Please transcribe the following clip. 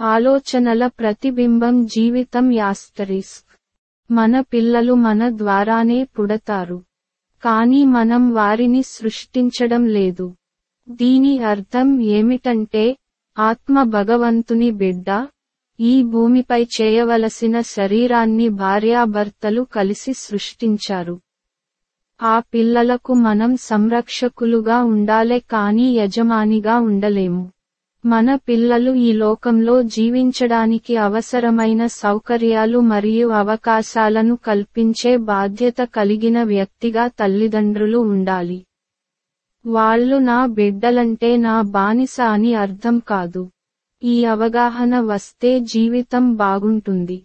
ఆలోచనల ప్రతిబింబం జీవితం యాస్తరిస్క్. మన పిల్లలు మన ద్వారానే పుడతారు. కానీ మనం వారిని సృష్టించడం లేదు. దీని అర్థం ఏమిటంటే ఆత్మ భగవంతుని బిడ్డ ఈ భూమిపై చేయవలసిన శరీరాన్ని భార్యాభర్తలు కలిసి సృష్టించారు. ఆ పిల్లలకు మనం సంరక్షకులుగా ఉండాలే కానీ యజమానిగా ఉండలేము. మన పిల్లలు ఈ లోకంలో జీవించడానికి అవసరమైన సౌకర్యాలు మరియు అవకాశాలను కల్పించే బాధ్యత కలిగిన వ్యక్తిగా తల్లిదండ్రులు ఉండాలి. వాళ్ళు నా బిడ్డలంటే నా బానిస అని అర్థం కాదు. ఈ అవగాహన వస్తే జీవితం బాగుంటుంది.